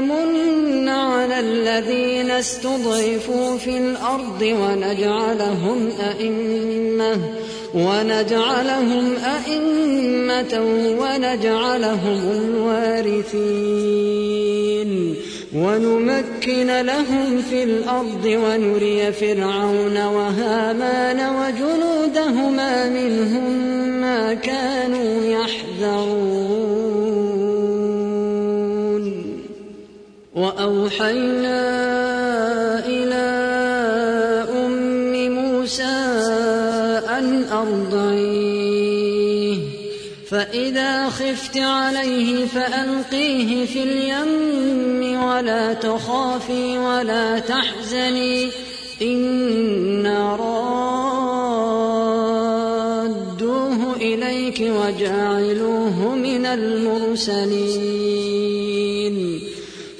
نمن على الذين استضعفوا في الأرض ونجعلهم أئمة ونجعلهم أئمة ونجعلهم الوارثين. ونمكن لهم في الأرض ونري فرعون وهامان وجنودهما منهم ما كانوا يحذرون. وأوحينا إلى أم موسى أن أرضعيه. فإذا خفت عليه فألقيه في اليم ولا تخافي ولا تحزني. إنا رادوه إليك وجاعلوه من المرسلين.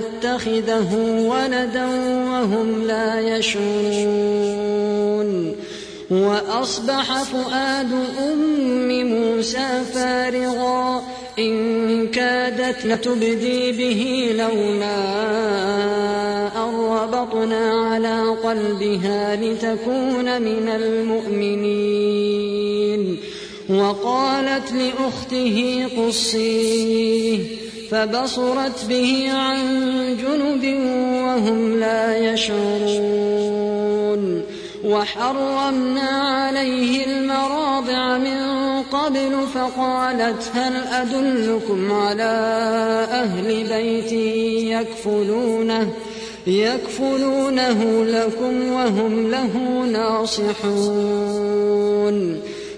نتخذه ولدا وهم لا يشعرون. وأصبح فؤاد أم موسى فارغا. إن كادت لتبدي به لولا أن ربطنا على قلبها لتكون من المؤمنين. وقالت لأخته قصيه فبصرت به عن جنب وهم لا يشعرون. وحرمنا عليه المراضع من قبل فقالت هل أدلكم على أهل بيت يكفلونه يكفلونه لكم وهم له ناصحون.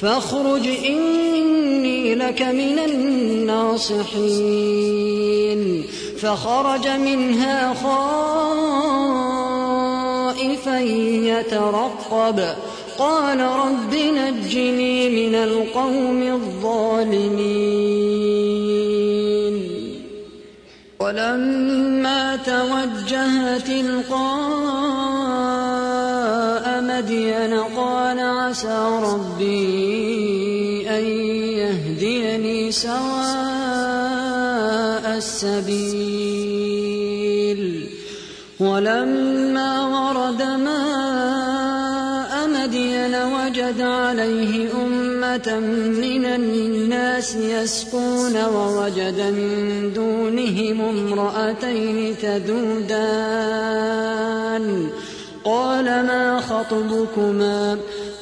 فاخرج إني لك من الناصحين. فخرج منها خائفا يترقب. قال رب نجني من القوم الظالمين. ولما توجه تلقاء مدين قال عسى ربي أن يهديني سواء السبيل. ولما ورد ماء مدين وجد عليه أمة من الناس يسقون ووجد من دونهم امرأتين تذودان. قال ما خطبكما؟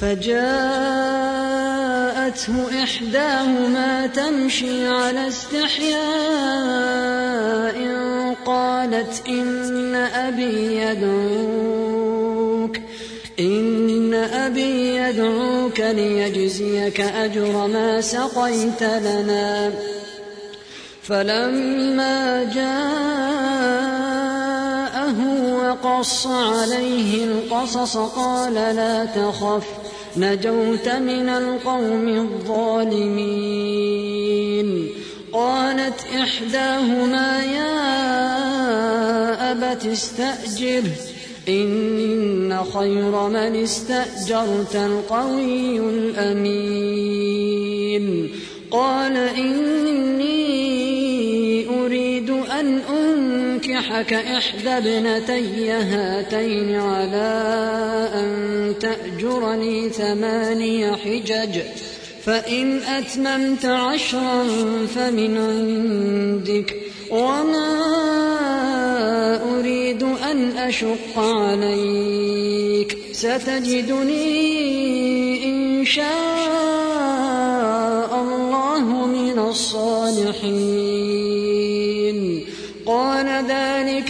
فجاءته إحداهما تمشي على استحياء قالت إن أبي يدعوك إن أبي يدعوك ليجزيك أجر ما سقيت لنا. فلما جاءه وقص عليه القصص قال لا تخف نجوت من القوم الظالمين. قالت إحداهما يا أبت استأجره إن خير من استأجرت القوي الأمين. قال إني أنكحك إحدى ابنتي هاتين على أن تأجرني ثماني حجج فإن أتممت عشرا فمن عندك وما أريد أن أشق عليك. ستجدني إن شاء الله من الصالحين.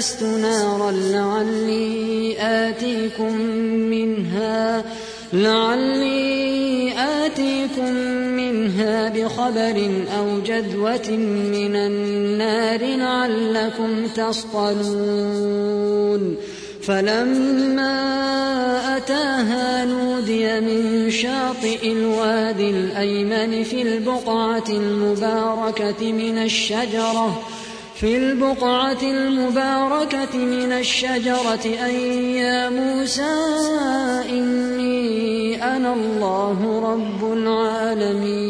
آنست نارا لعلي آتيكم منها لعلي آتيكم منها بخبر أو جذوة من النار لعلكم تصطلون. فلما أتاها نودي من شاطئ الوادي الأيمن في البقعة المباركة من الشجرة في البقعة المباركة من الشجرة أن يا موسى إني أنا الله رب العالمين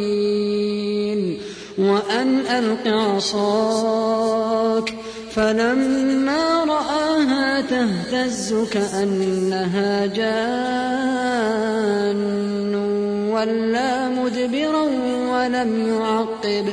وأن ألق عصاك. فلما رآها تهتز كأنها جان ولا مدبرا ولم يعقب.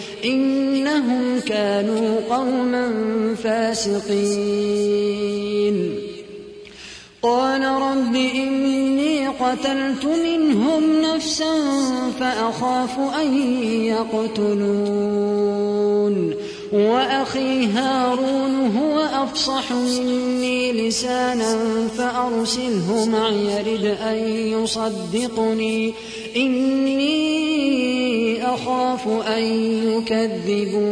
إنهم كانوا قوما فاسقين. قال رب إني قتلت منهم نفسا فأخاف أن يقتلون. وأخي هارون هو أفصح مني لسانا فأرسله معي يرد أن يصدقني. إني أخاف أن يكذبون.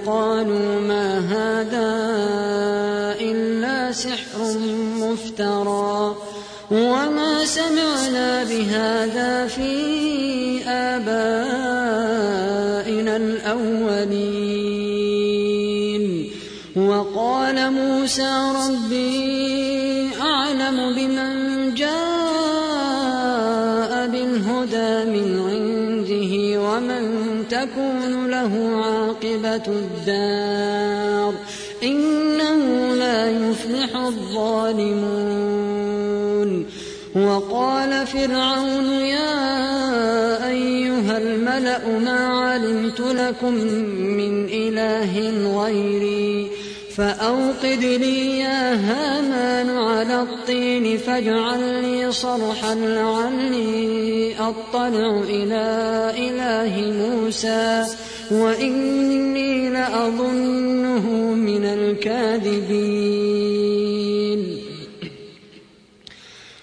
سمعنا بهذا في آبائنا الأولين. وقال موسى ربي أعلم بمن جاء بالهدى من عنده ومن تكون له عاقبة الدار. إنه لا يفلح الظالمون. وقال فرعون يا أيها الملأ ما علمت لكم من إله غيري فأوقد لي يا هامان على الطين فاجعل لي صرحا لعلي أطلع إلى إله موسى وإني لأظنه من الكاذبين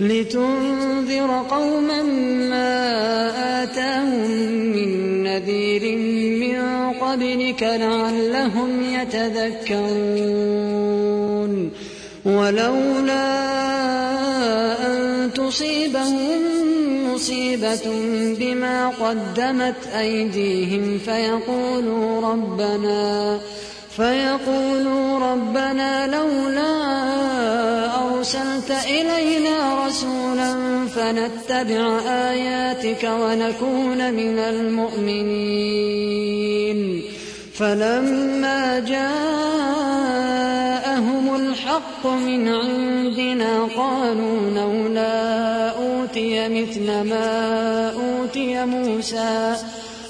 لتنذر قوما ما آتاهم من نذير من قبلك لعلهم يتذكرون. ولولا أن تصيبهم مصيبة بما قدمت أيديهم فيقولوا ربنا فيقولوا ربنا لولا أرسلت إلينا رسولا فنتبع آياتك ونكون من المؤمنين. فلما جاءهم الحق من عندنا قالوا لولا أوتي مثل ما أوتي موسى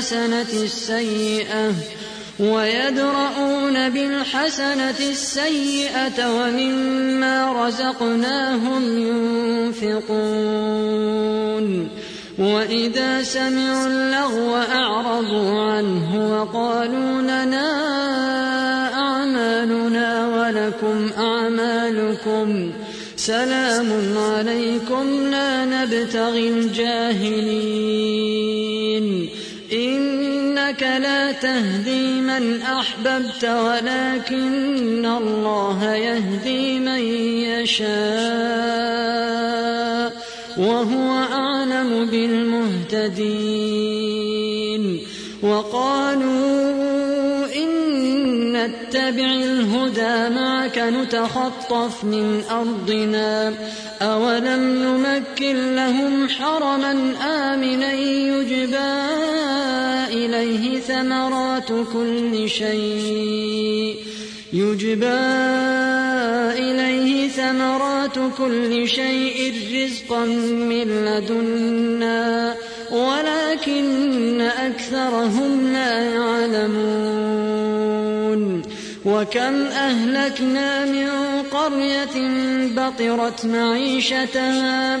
بالحسنة السيئة ويدرؤون بالحسنة السيئة ومما رزقناهم ينفقون وإذا سمعوا اللغو أعرضوا عنه وقالوا لنا أعمالنا ولكم أعمالكم سلام عليكم لا نبتغي الجاهلين إنك لا تهدي من أحببت ولكن الله يهدي من يشاء وهو أعلم بالمهتدين وقالوا إن نتبع الهدى معك نتخطف من أرضنا أولم نمكن لهم حرما آمنا يجبى إليه ثمرات كل شيء. يجبى إليه ثمرات كل شيء رزقا من لدنا ولكن أكثرهم لا يعلمون. وكم أهلكنا من قرية بطرت معيشتها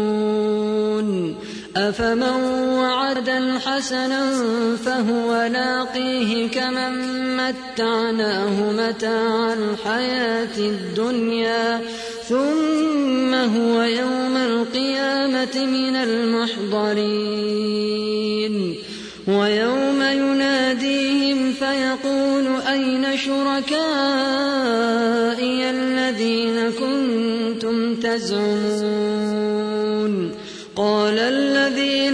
أفمن وعدا حسنا فهو لاقيه كمن متعناه متاع الحياة الدنيا ثم هو يوم القيامة من المحضرين. ويوم يناديهم فيقول أين شركائي الذين كنتم تزعمون؟ قال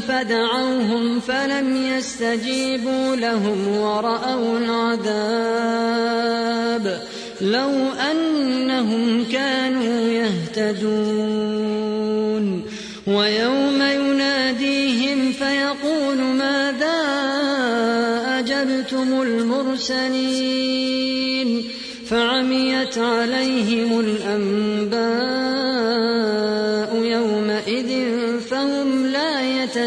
فدعوهم فلم يستجيبوا لهم ورأوا العذاب لو أنهم كانوا يهتدون ويوم يناديهم فيقول ماذا أجبتم المرسلين فعميت عليهم الأنباء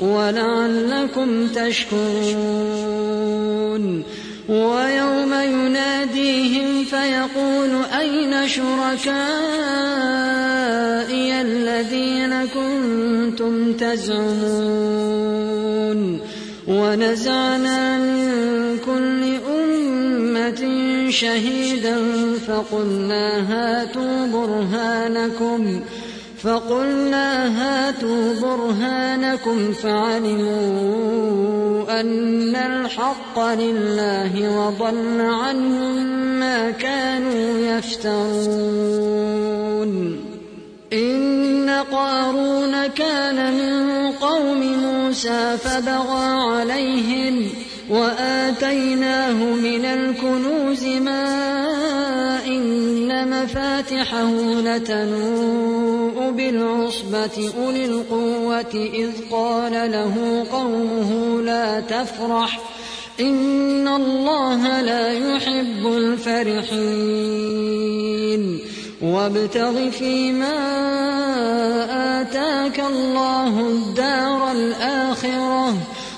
ولعلكم تشكرون. ويوم يناديهم فيقول أين شركائي الذين كنتم تزعمون؟ ونزعنا من كل أمة شهيدا فقلنا هاتوا برهانكم. فقلنا هاتوا برهانكم فعلموا أن الحق لله وضل عنهم ما كانوا يفترون. إن قارون كان من قوم موسى فبغى عليهم وآتيناه من الكنوز ما إن مفاتحه لتنوء بالعصبة أولي القوة إذ قال له قومه لا تفرح إن الله لا يحب الفرحين. وابتغ فيما آتاك الله الدار الآخرة.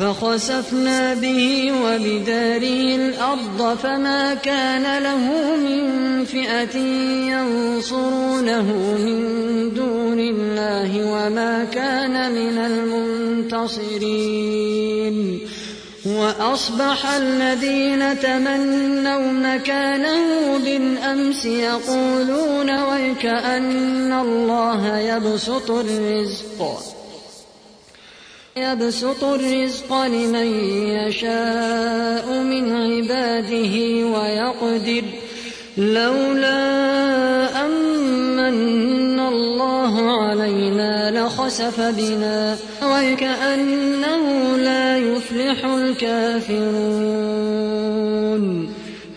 فخسفنا به وبداره الأرض فما كان له من فئة ينصرونه من دون الله وما كان من المنتصرين. وأصبح الذين تمنوا مكانه بالأمس يقولون ويكأن الله يبسط الرزق. يبسط الرزق لمن يشاء من عباده ويقدر. لولا أمن الله علينا لخسف بنا وكأنه لا يفلح الكافرون.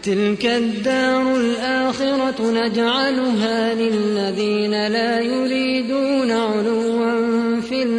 تلك الدار الآخرة نجعلها للذين لا يريدون علوا.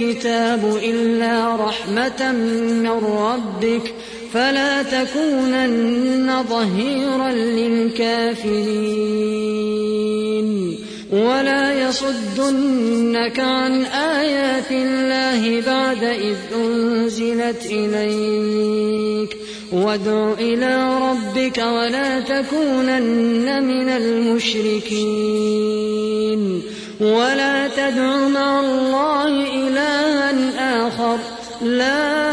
الكتاب إلا رحمة من ربك فلا تكونن ظهيرا للكافرين. ولا يصدنك عن آيات الله بعد إذ أنزلت إليك. وادع إلى ربك ولا تكونن من المشركين. ولا تدع مع الله إلها آخر. لا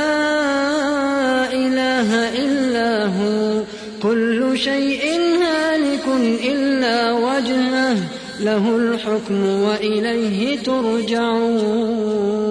إله إلا هو. كل شيء هالك إلا وجهه. له الحكم وإليه ترجعون.